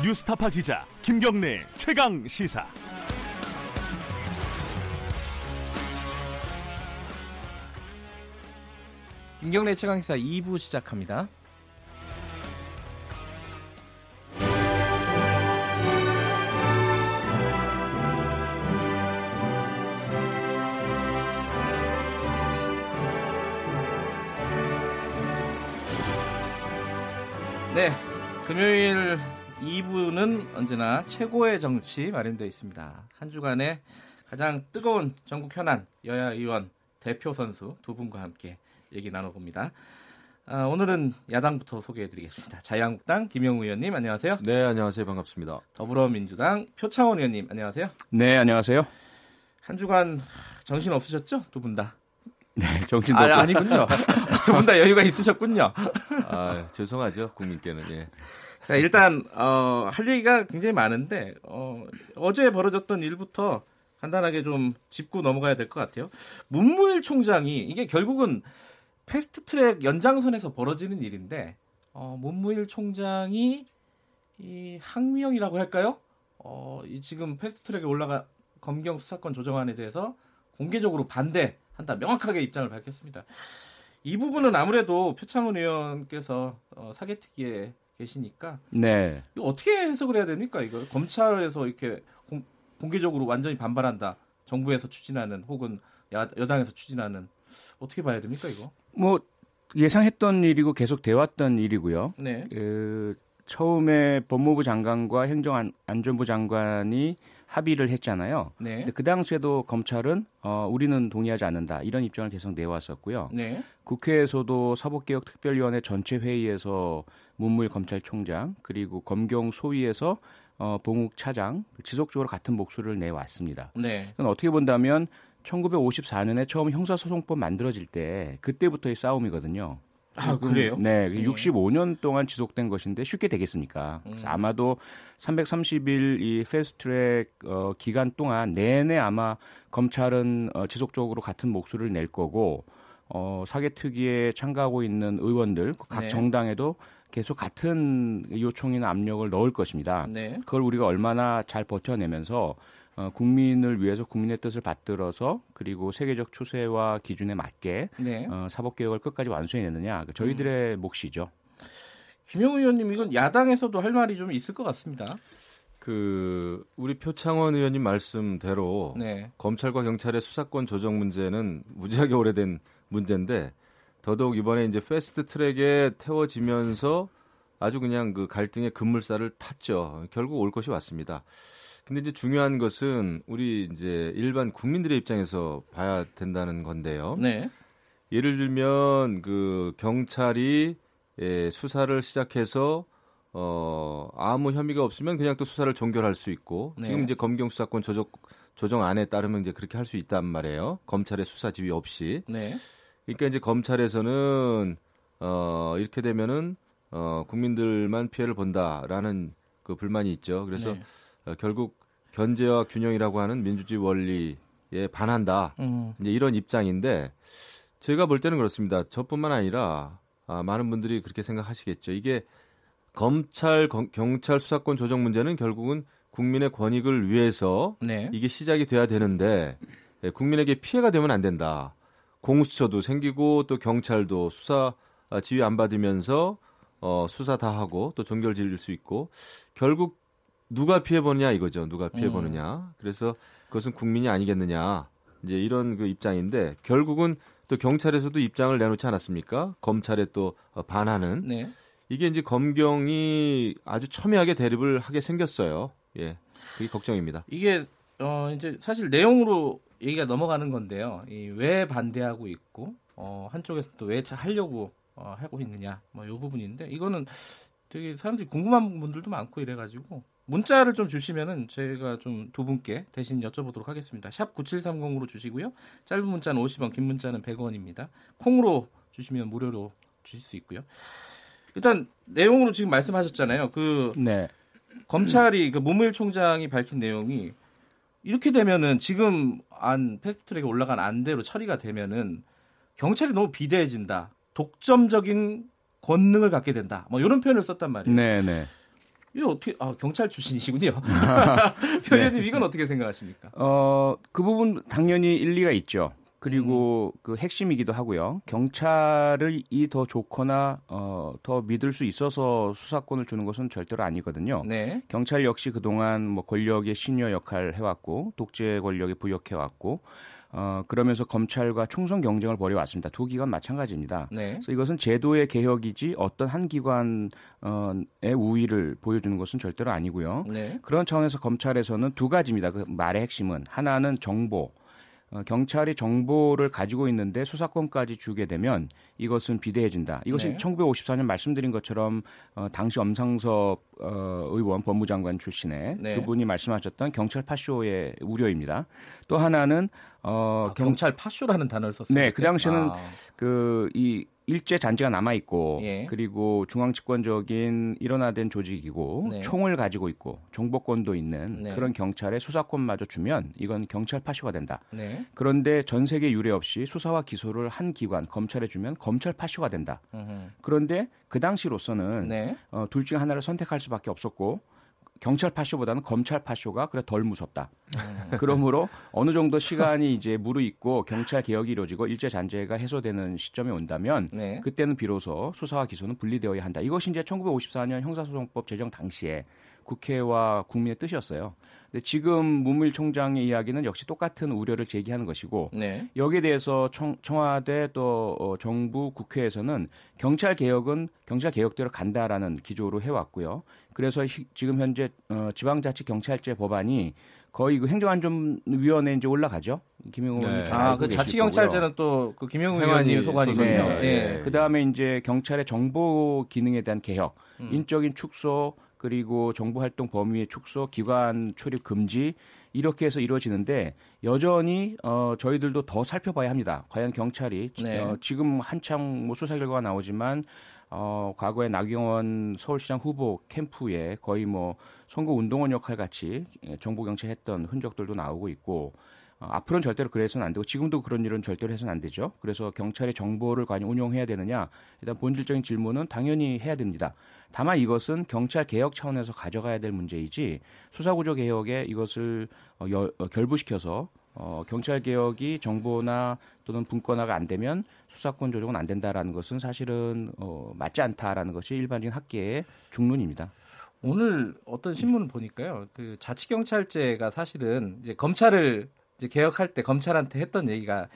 뉴스타파 기자 김경래 최강 시사. 김경래 최강 시사 2부 시작합니다. 네, 금요일 2부는 언제나 최고의 정치 마련되어 있습니다. 한 주간의 가장 뜨거운 전국 현안 여야 의원 대표 선수 두 분과 함께 얘기 나눠봅니다. 아, 오늘은 야당부터 소개해드리겠습니다. 자유한국당 김영우 의원님 안녕하세요. 네, 안녕하세요. 반갑습니다. 더불어민주당 표창원 의원님 안녕하세요. 네, 안녕하세요. 한 주간 정신 없으셨죠? 두 분 다. 네, 정신도 아, 아니군요. 두 분 다 여유가 있으셨군요. 아, 죄송하죠. 국민께는. 예. 자, 일단 어, 할 얘기가 굉장히 많은데 어, 어제 벌어졌던 일부터 간단하게 좀 짚고 넘어가야 될 것 같아요. 문무일 총장이 이게 결국은 패스트트랙 연장선에서 벌어지는 일인데 어, 문무일 총장이 이 항명이라고 할까요? 어, 이 지금 패스트트랙에 올라가 검경 수사권 조정안에 대해서 공개적으로 반대 한다 명확하게 입장을 밝혔습니다. 이 부분은 아무래도 표창원 의원께서 어, 사개특위에 계시니까 네. 이거 어떻게 해석을 해야 됩니까? 이거 검찰에서 이렇게 공, 공개적으로 완전히 반발한다. 정부에서 추진하는 혹은 야, 여당에서 추진하는 어떻게 봐야 됩니까 이거? 뭐 예상했던 일이고 계속 돼왔던 일이고요. 네. 그 처음에 법무부 장관과 행정안전부 장관이 합의를 했잖아요. 네. 근데 그 당시에도 검찰은 어, 우리는 동의하지 않는다 이런 입장을 계속 내왔었고요. 네. 국회에서도 사법개혁특별위원회 전체 회의에서 문무일 검찰총장 그리고 검경 소위에서 어, 봉욱 차장 지속적으로 같은 목소리를 내왔습니다. 네. 그건 어떻게 본다면 1954년에 처음 형사소송법 만들어질 때 그때부터의 싸움이거든요. 아, 그래요? 네, 네. 65년 동안 지속된 것인데 쉽게 되겠습니까? 음. 그래서 아마도 330일 이 패스트트랙 어, 기간 동안 내내 아마 검찰은 어, 지속적으로 같은 목소리를 낼 거고 어, 사개특위에 참가하고 있는 의원들 각 네. 정당에도 계속 같은 요청이나 압력을 넣을 것입니다. 네. 그걸 우리가 얼마나 잘 버텨내면서 어, 국민을 위해서 국민의 뜻을 받들어서 그리고 세계적 추세와 기준에 맞게 네. 어, 사법개혁을 끝까지 완수해내느냐 그 저희들의 음. 몫이죠. 김영우 의원님 이건 야당에서도 할 말이 좀 있을 것 같습니다. 그 우리 표창원 의원님 말씀대로 네. 검찰과 경찰의 수사권 조정 문제는 무지하게 오래된 문제인데 더더욱 이번에 이제 패스트 트랙에 태워지면서 아주 그냥 그 갈등의 급물살을 탔죠. 결국 올 것이 왔습니다. 근데 이제 중요한 것은 우리 이제 일반 국민들의 입장에서 봐야 된다는 건데요. 네. 예를 들면 그 경찰이 예, 수사를 시작해서 어 아무 혐의가 없으면 그냥 또 수사를 종결할 수 있고 네. 지금 이제 검경 수사권 조정 조정 안에 따르면 이제 그렇게 할 수 있단 말이에요. 검찰의 수사 지휘 없이. 네. 그러니까 이제 검찰에서는 어 이렇게 되면은 어 국민들만 피해를 본다라는 그 불만이 있죠. 그래서 네. 어, 결국 견제와 균형이라고 하는 민주주의 원리에 반한다. 음. 이제 이런 입장인데 제가 볼 때는 그렇습니다. 저뿐만 아니라 아, 많은 분들이 그렇게 생각하시겠죠. 이게 검찰 경- 경찰 수사권 조정 문제는 결국은 국민의 권익을 위해서 네. 이게 시작이 돼야 되는데 예, 국민에게 피해가 되면 안 된다. 공수처도 생기고 또 경찰도 수사 아, 지휘 안 받으면서 어, 수사 다 하고 또 종결 지을 수 있고 결국 누가 피해 보느냐 이거죠. 누가 피해 음. 보느냐. 그래서 그것은 국민이 아니겠느냐. 이제 이런 그 입장인데 결국은 또 경찰에서도 입장을 내놓지 않았습니까? 검찰에 또 어, 반하는 네. 이게 이제 검경이 아주 첨예하게 대립을 하게 생겼어요. 예, 그게 걱정입니다. 이게 어 이제 사실 내용으로 얘기가 넘어가는 건데요. 이 왜 반대하고 있고 어 한쪽에서 또 왜 하려고 어, 하고 있느냐 뭐이 부분인데 이거는 되게 사람들이 궁금한 분들도 많고 이래가지고 문자를 좀 주시면은 제가 좀 두 분께 대신 여쭤보도록 하겠습니다. 샵 9730으로 주시고요. 짧은 문자는 50원, 긴 문자는 100원입니다. 콩으로 주시면 무료로 주실 수 있고요. 일단 내용으로 지금 말씀하셨잖아요. 그 네. 검찰이 그 문무일 총장이 밝힌 내용이 이렇게 되면은 지금 안 패스트트랙에 올라간 안대로 처리가 되면은 경찰이 너무 비대해진다. 독점적인 권능을 갖게 된다. 뭐 이런 표현을 썼단 말이에요. 네, 네. 이거 어떻게 아 경찰 출신이시군요. 표현님 이건 어떻게 생각하십니까? 어, 그 부분 당연히 일리가 있죠. 그리고 그 핵심이기도 하고요. 경찰을 이 더 좋거나 어, 더 믿을 수 있어서 수사권을 주는 것은 절대로 아니거든요. 네. 경찰 역시 그동안 뭐 권력의 신여 역할을 해왔고 독재 권력에 부역해왔고 어, 그러면서 검찰과 충성 경쟁을 벌여왔습니다. 두 기관 마찬가지입니다. 네. 그래서 이것은 제도의 개혁이지 어떤 한 기관의 우위를 보여주는 것은 절대로 아니고요. 네. 그런 차원에서 검찰에서는 두 가지입니다. 그 말의 핵심은 하나는 정보. 어, 경찰이 정보를 가지고 있는데 수사권까지 주게 되면 이것은 비대해진다. 이것이 네. 1954년 말씀드린 것처럼 어, 당시 엄상섭 어, 의원 법무장관 출신의 네. 그분이 말씀하셨던 경찰 파쇼의 우려입니다. 또 하나는 어, 아, 경 찰 파쇼라는 단어를 썼어요. 네, 그 당시에는 아, 그이 일제 잔재가 남아 있고 예. 그리고 중앙 집권적인 일원화된 조직이고 네. 총을 가지고 있고 정보권도 있는 네. 그런 경찰에 수사권마저 주면 이건 경찰 파쇼가 된다. 네. 그런데 전 세계 유례 없이 수사와 기소를 한 기관 검찰에 주면 검찰 파쇼가 된다. 음흠. 그런데 그 당시로서는 네. 어, 둘 중에 하나를 선택할 수밖에 없었고 경찰 파쇼보다는 검찰 파쇼가 그래 덜 무섭다. 음. 그러므로 어느 정도 시간이 이제 무르익고 경찰 개혁이 이루어지고 일제 잔재가 해소되는 시점에 온다면 네. 그때는 비로소 수사와 기소는 분리되어야 한다. 이것이 이제 1954년 형사소송법 제정 당시에 국회와 국민의 뜻이었어요. 근데 지금 문무일 총장의 이야기는 역시 똑같은 우려를 제기하는 것이고 네. 여기에 대해서 청, 청와대 또 어, 정부 국회에서는 경찰 개혁은 경찰 개혁대로 간다라는 기조로 해왔고요. 그래서 시- 지금 현재 어, 지방자치경찰제 법안이 거의 그 행정안전위원회에 이제 올라가죠. 김영호 의원님 네. 잘 아, 그 계실 자치경찰제는 또 그 김영우 의원님 소관이군요. 소속이네요. 예. 예. 그 다음에 이제 경찰의 정보 기능에 대한 개혁, 음. 인적인 축소, 그리고 정보 활동 범위의 축소, 기관 출입 금지 이렇게 해서 이루어지는데 여전히 어, 저희들도 더 살펴봐야 합니다. 과연 경찰이 네. 어, 지금 한창 뭐 수사 결과가 나오지만 어, 과거에 나경원 서울시장 후보 캠프에 거의 뭐 선거 운동원 역할 같이 예, 정보 경찰했던 흔적들도 나오고 있고 어, 앞으로는 절대로 그래서는 안 되고 지금도 그런 일은 절대로 해서는 안 되죠. 그래서 경찰의 정보를 과연 운용해야 되느냐 일단 본질적인 질문은 당연히 해야 됩니다. 다만 이것은 경찰 개혁 차원에서 가져가야 될 문제이지 수사구조 개혁에 이것을 어, 여- 어, 결부시켜서 어, 경찰 개혁이 정보나 또는 분권화가 안 되면 수사권 조정은 안 된다라는 것은 사실은 어, 맞지 않다라는 것이 일반적인 학계의 중론입니다. 오늘 어떤 신문을 보니까요. 그 자치경찰제가 사실은 이제 검찰을 이제 개혁할 때 검찰한테 했던 얘기가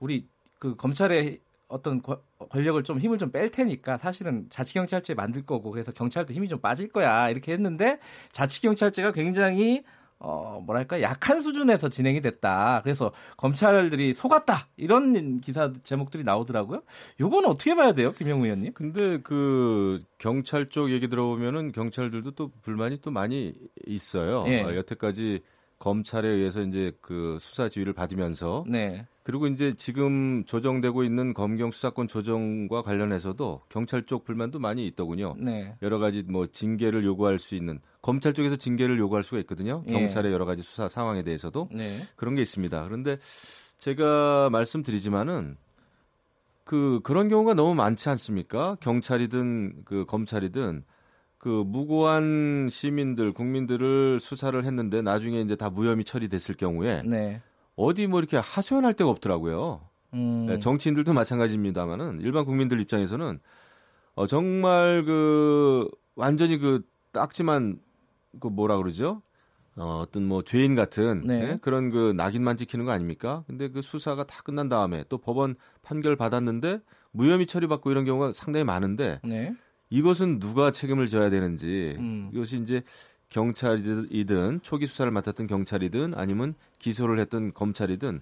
우리 그 검찰의 어떤 권- 권력을 좀 힘을 좀 뺄 테니까 사실은 자치경찰제 만들 거고 그래서 경찰도 힘이 좀 빠질 거야 이렇게 했는데 자치경찰제가 굉장히 어 뭐랄까 약한 수준에서 진행이 됐다. 그래서 검찰들이 속았다 이런 기사 제목들이 나오더라고요. 요건 어떻게 봐야 돼요, 김영우 의원님? 근데 그 경찰 쪽 얘기 들어보면은 경찰들도 또 불만이 또 많이 있어요. 예. 어, 여태까지 검찰에 의해서 이제 그 수사 지휘를 받으면서 네, 그리고 이제 지금 조정되고 있는 검경 수사권 조정과 관련해서도 경찰 쪽 불만도 많이 있더군요. 네, 여러 가지 뭐 징계를 요구할 수 있는 검찰 쪽에서 징계를 요구할 수가 있거든요. 예. 경찰의 여러 가지 수사 상황에 대해서도 네, 그런 게 있습니다. 그런데 제가 말씀드리지만은 그 그런 경우가 너무 많지 않습니까? 경찰이든 그 검찰이든 그 무고한 시민들 국민들을 수사를 했는데 나중에 이제 다 무혐의 처리됐을 경우에 네. 어디 뭐 이렇게 하소연할 데가 없더라고요. 음, 네, 정치인들도 마찬가지입니다만은 일반 국민들 입장에서는 어, 정말 그 완전히 그 딱지만 그 뭐라 그러죠? 어, 어떤 뭐 죄인 같은 네. 예? 그런 그 낙인만 찍히는 거 아닙니까? 근데 그 수사가 다 끝난 다음에 또 법원 판결 받았는데 무혐의 처리받고 이런 경우가 상당히 많은데 네. 이것은 누가 책임을 져야 되는지 음. 이것이 이제 경찰이든 초기 수사를 맡았던 경찰이든 아니면 기소를 했던 검찰이든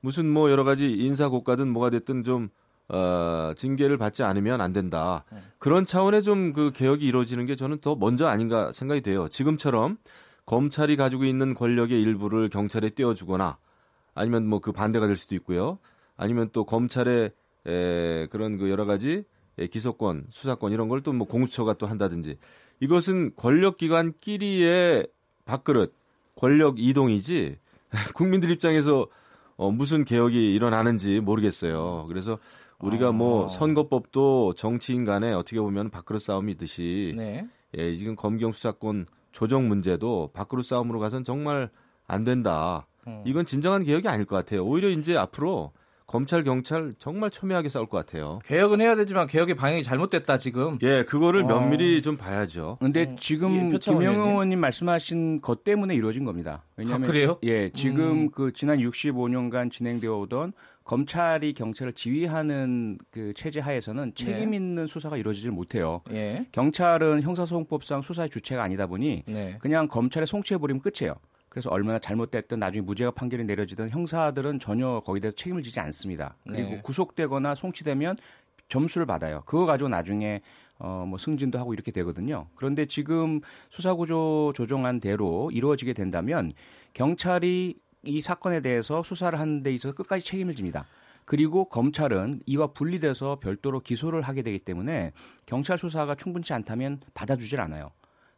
무슨 뭐 여러 가지 인사 고과든 뭐가 됐든 좀 어, 징계를 받지 않으면 안 된다. 네. 그런 차원의 좀 그 개혁이 이루어지는 게 저는 더 먼저 아닌가 생각이 돼요. 지금처럼 검찰이 가지고 있는 권력의 일부를 경찰에 떼어주거나 아니면 뭐 그 반대가 될 수도 있고요. 아니면 또 검찰의 에, 그런 그 여러 가지 에, 기소권, 수사권 이런 걸 또 뭐 공수처가 또 한다든지 이것은 권력기관끼리의 밥그릇, 권력 이동이지 국민들 입장에서 어, 무슨 개혁이 일어나는지 모르겠어요. 그래서 우리가 뭐 아. 선거법도 정치인 간에 어떻게 보면 밥그릇 싸움이듯이 네. 예, 지금 검경 수사권 조정 문제도 밖으로 싸움으로 가선 정말 안 된다. 음. 이건 진정한 개혁이 아닐 것 같아요. 오히려 이제 앞으로 검찰 경찰 정말 첨예하게 싸울 것 같아요. 개혁은 해야 되지만 개혁의 방향이 잘못됐다 지금. 예, 그거를 어. 면밀히 좀 봐야죠. 근데 어, 예, 지금 표창원 김영호 의원님. 말씀하신 것 때문에 이루어진 겁니다. 왜냐하면 아, 그래요? 예, 지금 음. 그 지난 65년간 진행되어 오던 검찰이 경찰을 지휘하는 그 체제 하에서는 책임 네. 있는 수사가 이루어지질 못해요. 예. 경찰은 형사소송법상 수사의 주체가 아니다 보니 네. 그냥 검찰에 송치해 버리면 끝이에요. 그래서 얼마나 잘못됐든 나중에 무죄가 판결이 내려지든 형사들은 전혀 거기에 대해서 책임을 지지 않습니다. 그리고 네. 구속되거나 송치되면 점수를 받아요. 그거 가지고 나중에 어, 뭐 승진도 하고 이렇게 되거든요. 그런데 지금 수사구조 조정한 대로 이루어지게 된다면 경찰이 이 사건에 대해서 수사를 하는 데 있어서 끝까지 책임을 집니다. 그리고 검찰은 이와 분리돼서 별도로 기소를 하게 되기 때문에 경찰 수사가 충분치 않다면 받아주질 않아요.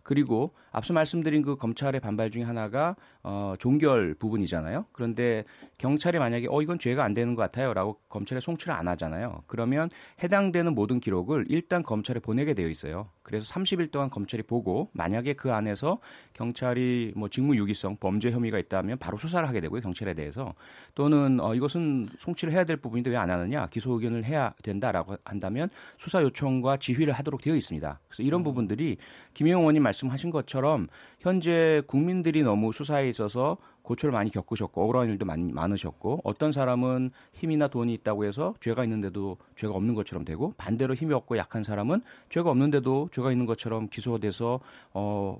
그리고 앞서 말씀드린 그 검찰의 반발 중에 하나가 어, 종결 부분이잖아요. 그런데 경찰이 만약에 어 이건 죄가 안 되는 것 같아요라고 검찰에 송치를 안 하잖아요. 그러면 해당되는 모든 기록을 일단 검찰에 보내게 되어 있어요. 그래서 30일 동안 검찰이 보고 만약에 그 안에서 경찰이 뭐 직무유기성 범죄 혐의가 있다면 바로 수사를 하게 되고요 경찰에 대해서 또는 어, 이것은 송치를 해야 될 부분인데 왜 안 하느냐 기소 의견을 해야 된다라고 한다면 수사 요청과 지휘를 하도록 되어 있습니다. 그래서 이런 부분들이 김영호 의원님 말씀하신 것처럼 현재 국민들이 너무 수사에 있어서 고초를 많이 겪으셨고 억울한 일도 많이 많으셨고 어떤 사람은 힘이나 돈이 있다고 해서 죄가 있는데도 죄가 없는 것처럼 되고 반대로 힘이 없고 약한 사람은 죄가 없는데도 죄가 있는 것처럼 기소돼서 어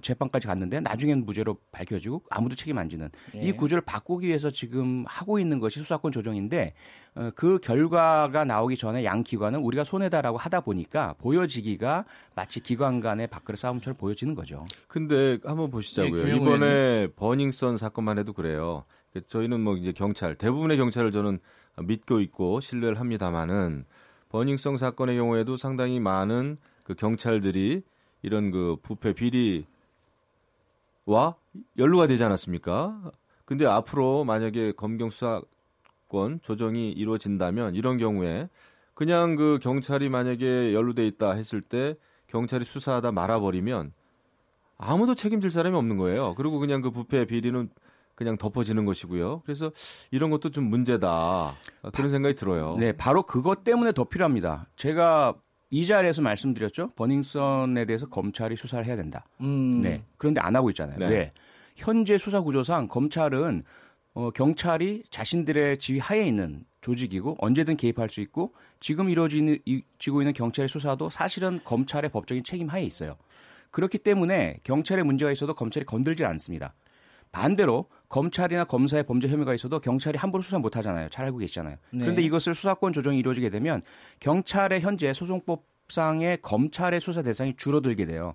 재판까지 갔는데 나중에는 무죄로 밝혀지고 아무도 책임 안 지는 이 예. 구조를 바꾸기 위해서 지금 하고 있는 것이 수사권 조정인데 어, 그 결과가 나오기 전에 양 기관은 우리가 손해다라고 하다 보니까 보여지기가 마치 기관 간의 밖으로 싸움처럼 보여지는 거죠. 근데 한번 보시자고요. 예, 이번에 버닝썬 사건만 해도 그래요. 그 저희는 뭐 이제 경찰 대부분의 경찰을 저는 믿고 있고 신뢰를 합니다만은 버닝썬 사건의 경우에도 상당히 많은 그 경찰들이 이런 그 부패 비리 와 연루가 되지 않았습니까? 근데 앞으로 만약에 검경 수사권 조정이 이루어진다면 이런 경우에 그냥 그 경찰이 만약에 연루돼 있다 했을 때 경찰이 수사하다 말아버리면 아무도 책임질 사람이 없는 거예요. 그리고 그냥 그 부패 비리는 그냥 덮어지는 것이고요. 그래서 이런 것도 좀 문제다. 그런 생각이 들어요. 네, 바로 그것 때문에 더 필요합니다. 제가 이 자리에서 말씀드렸죠. 버닝썬에 대해서 검찰이 수사를 해야 된다. 음. 네. 그런데 안 하고 있잖아요. 네. 왜? 현재 수사 구조상 검찰은 어, 경찰이 자신들의 지휘 하에 있는 조직이고 언제든 개입할 수 있고 지금 이루어지는 이- 지고 있는 경찰의 수사도 사실은 검찰의 법적인 책임 하에 있어요. 그렇기 때문에 경찰에 문제가 있어도 검찰이 건들지 않습니다. 반대로 검찰이나 검사의 범죄 혐의가 있어도 경찰이 함부로 수사 못 하잖아요. 잘 알고 계시잖아요. 네. 그런데 이것을 수사권 조정이 이루어지게 되면 경찰의 현재 소송법상의 검찰의 수사 대상이 줄어들게 돼요.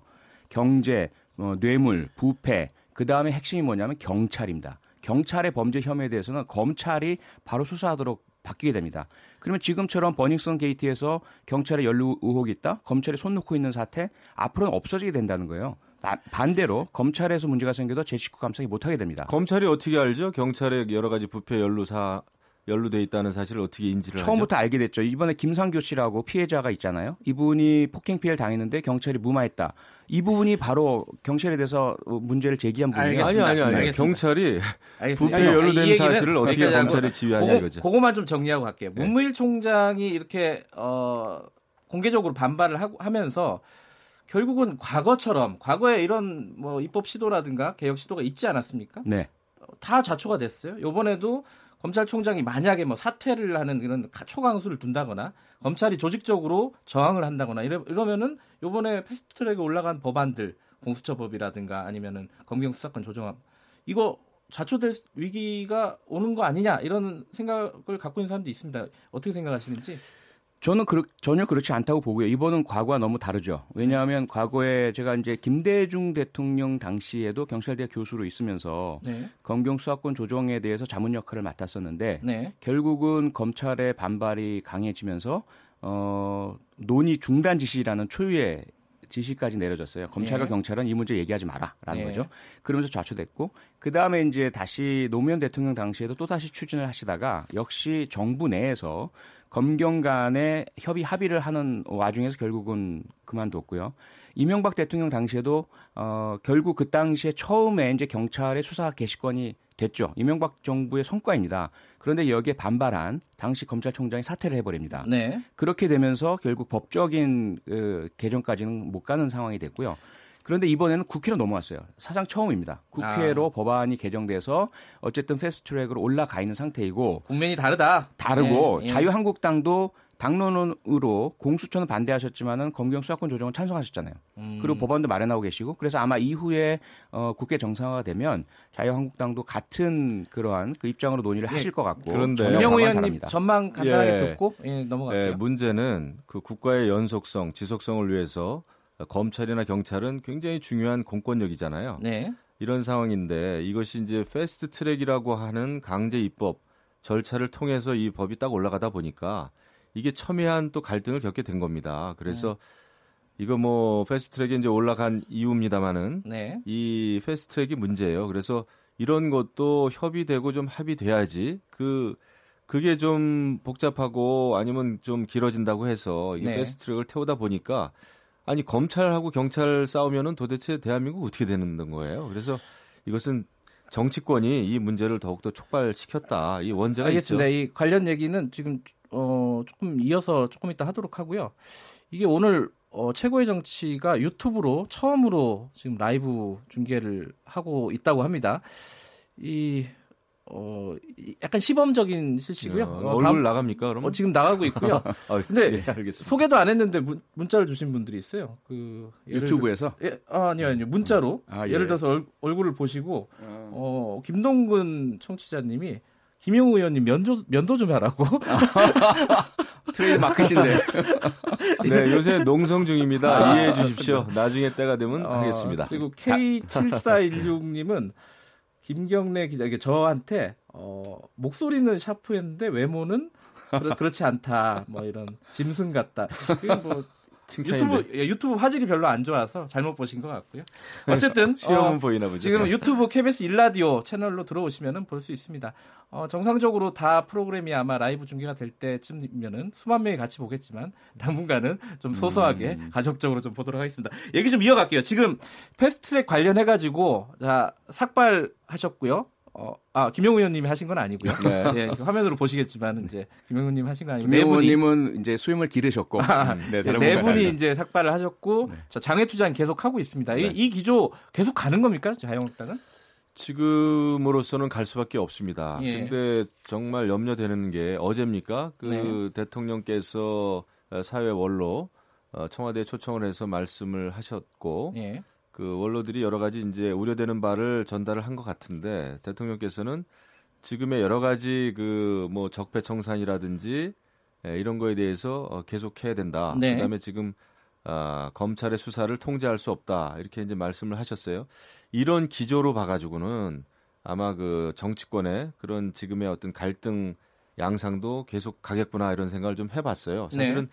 경제, 어, 뇌물, 부패, 그 다음에 핵심이 뭐냐면 경찰입니다. 경찰의 범죄 혐의에 대해서는 검찰이 바로 수사하도록 바뀌게 됩니다. 그러면 지금처럼 버닝썬 게이트에서 경찰의 연루 의혹이 있다, 검찰이 손 놓고 있는 사태 앞으로는 없어지게 된다는 거예요. 나- 반대로 검찰에서 문제가 생겨도 제 식구 감싸기 못하게 됩니다. 검찰이 어떻게 알죠? 경찰의 여러 가지 부패 연루사 연루돼 있다는 사실을 어떻게 인지를 처음부터 알게 됐죠. 이번에 김상교 씨라고 피해자가 있잖아요. 이분이 폭행 피해를 당했는데 경찰이 무마했다. 이 부분이 바로 경찰에 대해서 문제를 제기한 부분이에요. 하죠? 아니 아니 아니. 알겠습니다. 경찰이 알겠습니다. 부패 연루된 사실을 어떻게 검찰이 지휘하냐 이거죠. 그거만 좀 정리하고 갈게요. 네. 문무일 총장이 이렇게 어, 공개적으로 반발을 하고, 하면서 결국은 과거처럼 과거에 이런 뭐 입법 시도라든가 개혁 시도가 있지 않았습니까? 네. 다 좌초가 됐어요. 이번에도 검찰총장이 만약에 뭐 사퇴를 하는 이런 가- 초강수를 둔다거나 검찰이 조직적으로 저항을 한다거나 이러, 이러면은 요번에 패스트트랙에 올라간 법안들 공수처법이라든가 아니면은 검경 수사권 조정안 이거 좌초될 위기가 오는 거 아니냐 이런 생각을 갖고 있는 사람도 있습니다. 어떻게 생각하시는지? 저는 그렇- 전혀 그렇지 않다고 보고요. 이번은 과거와 너무 다르죠. 왜냐하면 과거에 제가 이제 김대중 대통령 당시에도 경찰대 교수로 있으면서 네, 검경 수사권 조정에 대해서 자문 역할을 맡았었는데 네, 결국은 검찰의 반발이 강해지면서 어, 논의 중단 지시라는 초유의 지시까지 내려졌어요. 검찰과 예. 경찰은 이 문제 얘기하지 마라라는 예. 거죠. 그러면서 좌초됐고 그 다음에 이제 다시 노무현 대통령 당시에도 또 다시 추진을 하시다가 역시 정부 내에서 검경 간의 협의 합의를 하는 와중에서 결국은 그만뒀고요. 이명박 대통령 당시에도 어 결국 그 당시에 처음에 이제 경찰의 수사 개시권이 됐죠. 이명박 정부의 성과입니다. 그런데 여기에 반발한 당시 검찰총장이 사퇴를 해버립니다. 네. 그렇게 되면서 결국 법적인 그 개정까지는 못 가는 상황이 됐고요. 그런데 이번에는 국회로 넘어왔어요. 사상 처음입니다. 국회로 아. 법안이 개정돼서 어쨌든 패스트트랙으로 올라가 있는 상태이고 국면이 다르다. 다르고 예, 예. 자유한국당도 당론으로 공수처는 반대하셨지만은 검경 수사권 조정은 찬성하셨잖아요. 음. 그리고 법안도 마련하고 계시고 그래서 아마 이후에 어, 국회 정상화가 되면 자유한국당도 같은 그러한 그 입장으로 논의를 예. 하실 것 같고 그런데 방안 의원님 다릅니다. 전망 간단하게 예. 듣고 예, 넘어갈게요. 예, 문제는 그 국가의 연속성, 지속성을 위해서 검찰이나 경찰은 굉장히 중요한 공권력이잖아요. 네. 이런 상황인데 이것이 이제 패스트 트랙이라고 하는 강제 입법 절차를 통해서 이 법이 딱 올라가다 보니까 이게 첨예한 또 갈등을 겪게 된 겁니다. 그래서 이거 뭐 패스트 트랙에 이제 올라간 이유입니다만은 네. 이 패스트 트랙이 문제예요. 그래서 이런 것도 협의되고 좀 합의돼야지 그 그게 좀 복잡하고 아니면 좀 길어진다고 해서 이 네. 패스트 트랙을 태우다 보니까 아니 검찰하고 경찰 싸우면은 도대체 대한민국 어떻게 되는 거예요? 그래서 이것은 정치권이 이 문제를 더욱더 촉발시켰다. 이 원죄가 알겠습니다. 있죠. 이 관련 얘기는 지금 어 조금 이어서 조금 이따 하도록 하고요. 이게 오늘 어 최고의 정치가 유튜브로 처음으로 지금 라이브 중계를 하고 있다고 합니다. 이 어, 이 약간 시범적인 실시고요. 어, 어, 얼굴 다음- 나갑니까? 그러면? 어, 지금 나가고 있고요. 아, 근데 예, 알겠습니다. 소개도 안 했는데 문, 문자를 주신 분들이 있어요. 그 유튜브에서 들- 예, 아, 아니요, 아니요. 문자로 아, 예. 예를 들어서 얼, 얼굴을 보시고 어, 김동근 청취자님이 김영우 의원님 면도 면도 좀 하라고. 트레이드 마크신데 네, 요새 농성 중입니다. 이해해 주십시오. 나중에 때가 되면 어, 하겠습니다. 그리고 K7416님은 김경래 기자 이게 저한테 어, 목소리는 샤프했는데 외모는 그렇, 그렇지 않다. 뭐 이런 짐승 같다. 이건 뭐. 유튜브 예, 유튜브 화질이 별로 안 좋아서 잘못 보신 것 같고요. 어쨌든 수염은 어, 보이나 보죠. 지금 유튜브 KBS 1라디오 채널로 들어오시면은 볼 수 있습니다. 어, 정상적으로 다 프로그램이 아마 라이브 중계가 될 때쯤이면은 수만 명이 같이 보겠지만 당분간은 좀 소소하게 가족적으로 좀 보도록 하겠습니다. 얘기 좀 이어갈게요. 지금 패스트트랙 관련해 가지고 자 삭발하셨고요. 어, 아 김영우 의원님이 하신 건 아니고요. 네. 예, 화면으로 보시겠지만 이제 김영우 의원님 하신 건 아니고 네 분이 김영호님은 이제 수임을 기르셨고 음, 네, 네 분과는 분이. 이제 삭발을 하셨고 자, 장외 투자는 계속 하고 있습니다. 이, 이 기조 계속 가는 겁니까? 자유한국당은? 지금으로서는 갈 수밖에 없습니다. 예. 근데 정말 염려되는 게 어제입니까? 그 네. 대통령께서 사회 원로 어, 청와대에 초청을 해서 말씀을 하셨고 예. 그 원로들이 여러 가지 이제 우려되는 바를 전달을 한 것 같은데 대통령께서는 지금의 여러 가지 그 뭐 적폐 청산이라든지 예, 이런 거에 대해서 어, 계속해야 된다. 네. 그다음에 지금 아, 검찰의 수사를 통제할 수 없다 이렇게 이제 말씀을 하셨어요. 이런 기조로 봐가지고는 아마 그 정치권의 그런 지금의 어떤 갈등 양상도 계속 가겠구나 이런 생각을 좀 해봤어요. 네. 사실은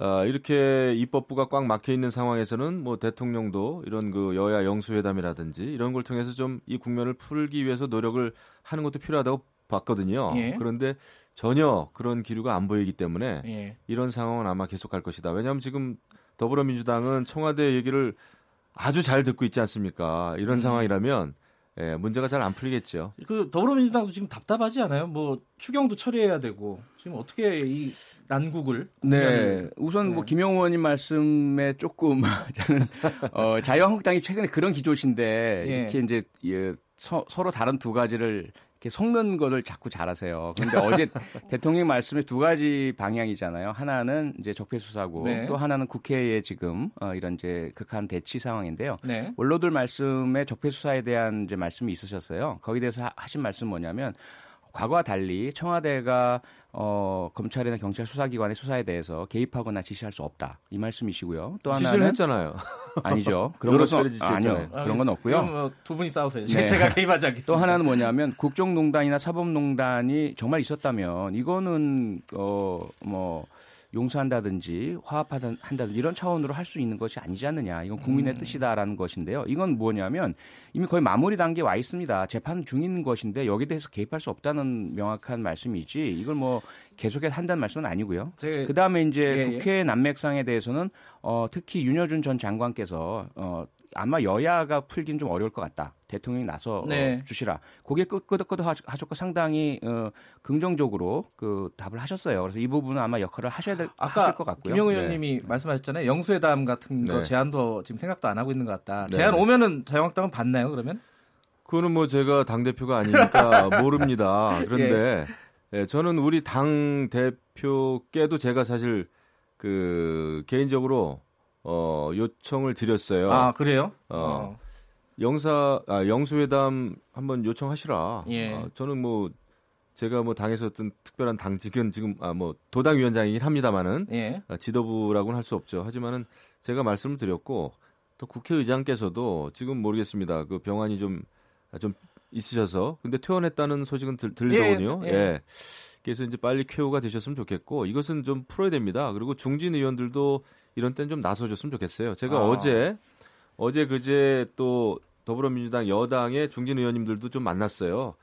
어, 이렇게 입법부가 꽉 막혀 있는 상황에서는 뭐 대통령도 이런 그 여야 영수회담이라든지 이런 걸 통해서 좀 이 국면을 풀기 위해서 노력을 하는 것도 필요하다고 봤거든요. 예. 그런데 전혀 그런 기류가 안 보이기 때문에 예. 이런 상황은 아마 계속 갈 것이다. 왜냐하면 지금 더불어민주당은 청와대 얘기를 아주 잘 듣고 있지 않습니까? 이런 음. 상황이라면 예, 문제가 잘 안 풀리겠죠. 그 더불어민주당도 지금 답답하지 않아요? 뭐 추경도 처리해야 되고 지금 어떻게 이 난국을 네, 우선 뭐 네. 김영호 의원님 말씀에 조금 저는 어, 자유한국당이 최근에 그런 기조신데 예. 이렇게 이제 예, 서, 로 다른 두 가지를 이렇게 섞는 것을 자꾸 잘하세요. 그런데 어제 대통령 말씀에 두 가지 방향이잖아요. 하나는 이제 적폐 수사고 네. 또 하나는 국회의 지금 어, 이런 이제 극한 대치 상황인데요. 네. 원로들 말씀에 적폐 수사에 대한 이제 말씀이 있으셨어요. 거기에 대해서 하- 하신 말씀 은 뭐냐면 과거와 달리 청와대가 어, 검찰이나 경찰 수사기관의 수사에 대해서 개입하거나 지시할 수 없다 이 말씀이시고요. 또 지시를 하나는 했잖아요. 아니죠. 그런 것은 지시했잖아요. 아니요. 그런 건 없고요. 그럼 뭐두 분이 싸우세요. 네. 제가 개입하지 않겠습니다. 또 하나는 뭐냐면 국정농단이나 사법농단이 정말 있었다면 이거는 어뭐 용서한다든지 화합한다든지 이런 차원으로 할 수 있는 것이 아니지 않느냐. 이건 국민의 음. 뜻이다라는 것인데요. 이건 뭐냐면 이미 거의 마무리 단계에 와 있습니다. 재판 중인 것인데 여기에 대해서 개입할 수 없다는 명확한 말씀이지 이걸 뭐 계속해서 한다는 말씀은 아니고요. 제- 그 다음에 이제 예, 예. 국회 난맥상에 대해서는 어, 특히 윤여준 전 장관께서 어, 아마 여야가 풀긴 좀 어려울 것 같다. 대통령이 나서 네. 어, 주시라. 거기에 끄덕끄덕 하셨고 상당히 어, 긍정적으로 그 답을 하셨어요. 그래서 이 부분은 아마 역할을 하셔야 될 아까 하실 것 같고요. 김영우 네. 의원님이 말씀하셨잖아요. 영수회담 같은 거 네. 제안도 지금 생각도 안 하고 있는 것 같다. 네. 제안 오면은 자유한국당은 받나요? 그러면? 그거는 뭐 제가 당 대표가 아니니까 모릅니다. 그런데 예, 저는 우리 당 대표께도 제가 사실 그 개인적으로 어 요청을 드렸어요. 아 그래요? 어. 영사 아 영수회담 한번 요청하시라. 예. 어, 저는 뭐 제가 뭐 당에서 어떤 특별한 당직은 지금 아 뭐 도당 위원장이긴 합니다만은 예. 아, 지도부라고는 할 수 없죠. 하지만은 제가 말씀을 드렸고 또 국회의장께서도 지금 모르겠습니다. 그 병환이 좀좀 있으셔서 근데 퇴원했다는 소식은 들, 들리더군요. 예, 예, 예. 그래서 이제 빨리 쾌호가 되셨으면 좋겠고 이것은 좀 풀어야 됩니다. 그리고 중진 의원들도 이런 때는 좀 나서줬으면 좋겠어요. 제가 아. 어제 어제 그제 또 더불어민주당 여당의 중진 의원님들도 좀 만났어요.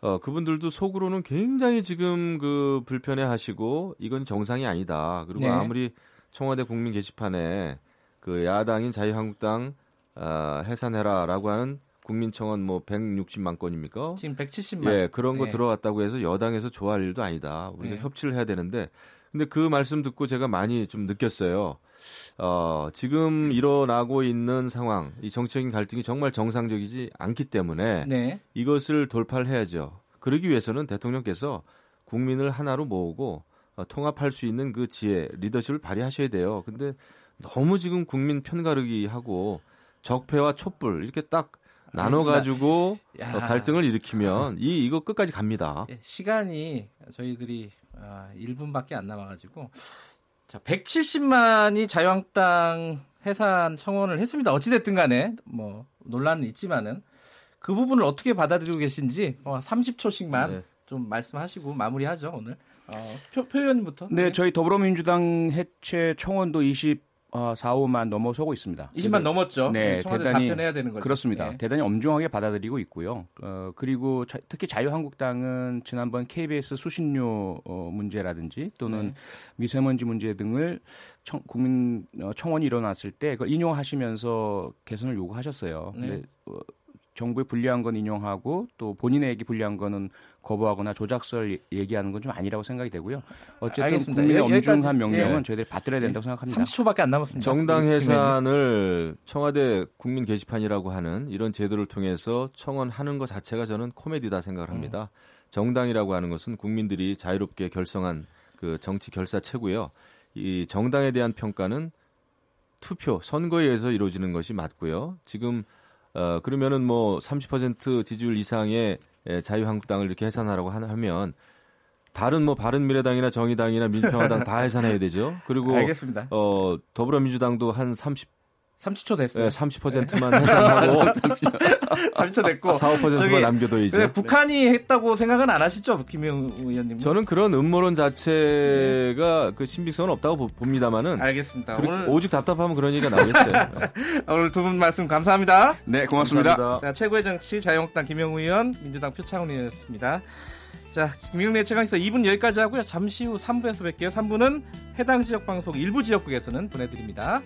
어, 그분들도 속으로는 굉장히 지금 그 불편해 하시고 이건 정상이 아니다. 그리고 네. 아무리 청와대 국민 게시판에 그 야당인 자유한국당 아, 해산해라라고 하는 국민청원 뭐 160만 건입니까? 지금 170만. 예, 그런 거 네. 들어왔다고 해서 여당에서 좋아할 일도 아니다. 우리가 네. 협치를 해야 되는데, 근데 그 말씀 듣고 제가 많이 좀 느꼈어요. 어, 지금 일어나고 있는 상황, 이 정치적인 갈등이 정말 정상적이지 않기 때문에 네. 이것을 돌파를 해야죠. 그러기 위해서는 대통령께서 국민을 하나로 모으고 어, 통합할 수 있는 그 지혜, 리더십을 발휘하셔야 돼요. 근데 너무 지금 국민 편가르기 하고 적폐와 촛불 이렇게 딱 나눠 가지고 야. 어, 갈등을 일으키면 이 이거 끝까지 갑니다. 예, 시간이 저희들이 아, 1분밖에 안 남아가지고 자 170만이 자유한국당 해산 청원을 했습니다. 어찌됐든 간에 뭐 논란은 있지만은 그 부분을 어떻게 받아들이고 계신지 어, 30초씩만 네. 좀 말씀하시고 마무리하죠 오늘 어, 표, 표 의원님부터 네, 저희 더불어민주당 해체 청원도 24, 5만 넘어서고 있습니다. 20만 넘었죠. 네, 대단히 답변해야 되는 거죠. 그렇습니다. 네. 대단히 엄중하게 받아들이고 있고요. 어, 그리고 자- 특히 자유한국당은 지난번 KBS 수신료 어, 문제라든지 또는 네. 미세먼지 문제 등을 청, 국민 어, 청원이 일어났을 때 그걸 인용하시면서 개선을 요구하셨어요. 네. 근데 어, 정부에 불리한 건 인용하고 또 본인에게 불리한 거는 거부하거나 조작설 얘- 얘기하는 건 좀 아니라고 생각이 되고요. 어쨌든 알겠습니다. 국민의 여- 여기까지. 엄중한 명령은 예. 저희들이 받들어야 된다고 생각합니다. 30초밖에 안 남았습니다. 정당 우리 해산을 청와대 국민 게시판이라고 하는 이런 제도를 통해서 청원하는 것 자체가 저는 코미디다 생각을 합니다. 정당이라고 하는 것은 국민들이 자유롭게 결성한 그 정치 결사체고요. 이 정당에 대한 평가는 투표, 선거에 의해서 이루어지는 것이 맞고요. 지금 어 그러면은 뭐 30% 지지율 이상의 에, 자유한국당을 이렇게 해산하라고 하- 하면 다른 뭐 바른미래당이나 정의당이나 민평화당 다 해산해야 되죠. 그리고 알겠습니다. 어 더불어민주당도 한 30, 30초 됐어요. 예, 30%만 해산하고 30초 됐고 4, 5%만 저기- 남겨둬야죠. 네, 북한이 했다고 생각은 안 하시죠, 김영 의원님? 저는 그런 음모론 자체가 그 신빙성은 없다고 보- 봅니다만은 알겠습니다. 오늘 오직 답답하면 그런 얘기가 나오겠어요. 오늘 두 분 말씀 감사합니다. 네, 고맙습니다. 자, 최고의 정치 자유한국당 김영우 의원, 민주당 표창원 의원이었습니다. 자, 김영래 최강에서 2분 여기까지 하고요. 잠시 후 3부에서 뵐게요. 3부는 해당 지역 방송 일부 지역국에서는 보내드립니다.